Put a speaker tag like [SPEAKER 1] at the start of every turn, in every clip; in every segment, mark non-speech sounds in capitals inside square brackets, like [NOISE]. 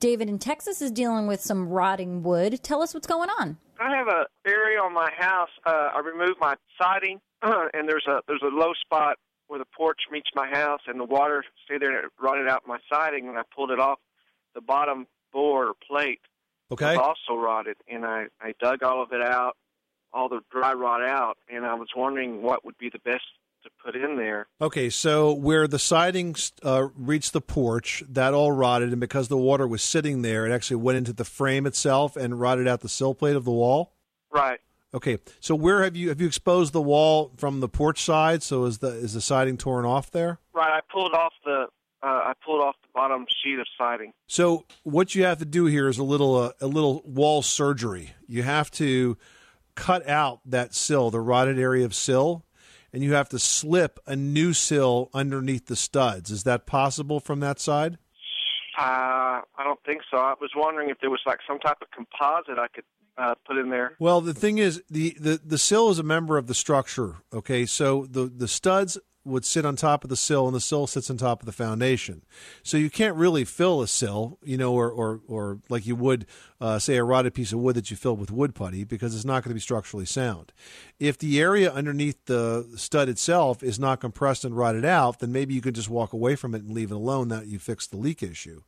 [SPEAKER 1] David in Texas is dealing with some rotting wood. Tell us what's going on.
[SPEAKER 2] I have a area on my house. Uh, I removed my siding, [CLEARS THROAT] and there's a there's a low spot where the porch meets my house, and the water stayed there and it rotted out my siding, and I pulled it off. The bottom board or plate
[SPEAKER 3] Okay.
[SPEAKER 2] was also rotted, and I I dug all of it out, all the dry rot out, and I was wondering what would be the best to put in there.
[SPEAKER 3] Okay, so where the siding uh, reached the porch, that all rotted, and because the water was sitting there, it actually went into the frame itself and rotted out the sill plate of the wall.
[SPEAKER 2] Right.
[SPEAKER 3] Okay, so where have you have you exposed the wall from the porch side? So is the is the siding torn off there?
[SPEAKER 2] Right. I pulled off the uh, I pulled off the bottom sheet of siding.
[SPEAKER 3] So what you have to do here is a little uh, a little wall surgery. You have to cut out that sill, the rotted area of sill, and you have to slip a new sill underneath the studs. Is that possible from that side?
[SPEAKER 2] Uh, I don't think so. I was wondering if there was like some type of composite I could uh, put in there.
[SPEAKER 3] Well, the thing is, the, the, the sill is a member of the structure. Okay, so the the studs would sit on top of the sill, and the sill sits on top of the foundation. So you can't really fill a sill, you know, or or, or like you would uh, say a rotted piece of wood that you fill with wood putty, because it's not going to be structurally sound. If the area underneath the stud itself is not compressed and rotted out, then maybe you can just walk away from it and leave it alone. That you fix the leak issue.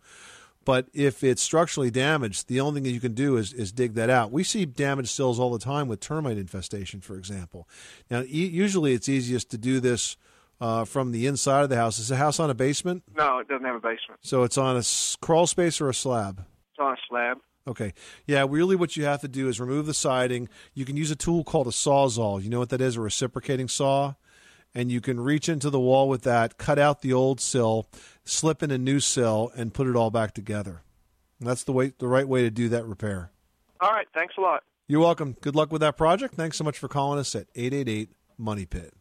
[SPEAKER 3] But if it's structurally damaged, the only thing that you can do is, is dig that out. We see damaged sills all the time with termite infestation, for example. Now, e- usually it's easiest to do this uh, from the inside of the house. Is the house on a basement?
[SPEAKER 2] No, it doesn't have a basement.
[SPEAKER 3] So it's on a s- crawl space or a slab?
[SPEAKER 2] It's on a slab.
[SPEAKER 3] Okay. Yeah, really what you have to do is remove the siding. You can use a tool called a sawzall. You know what that is? A reciprocating saw. And you can reach into the wall with that, cut out the old sill, slip in a new sill, and put it all back together. And that's the way the right way to do that repair.
[SPEAKER 2] All right. Thanks a lot.
[SPEAKER 3] You're welcome. Good luck with that project. Thanks so much for calling us at 888 Money Pit.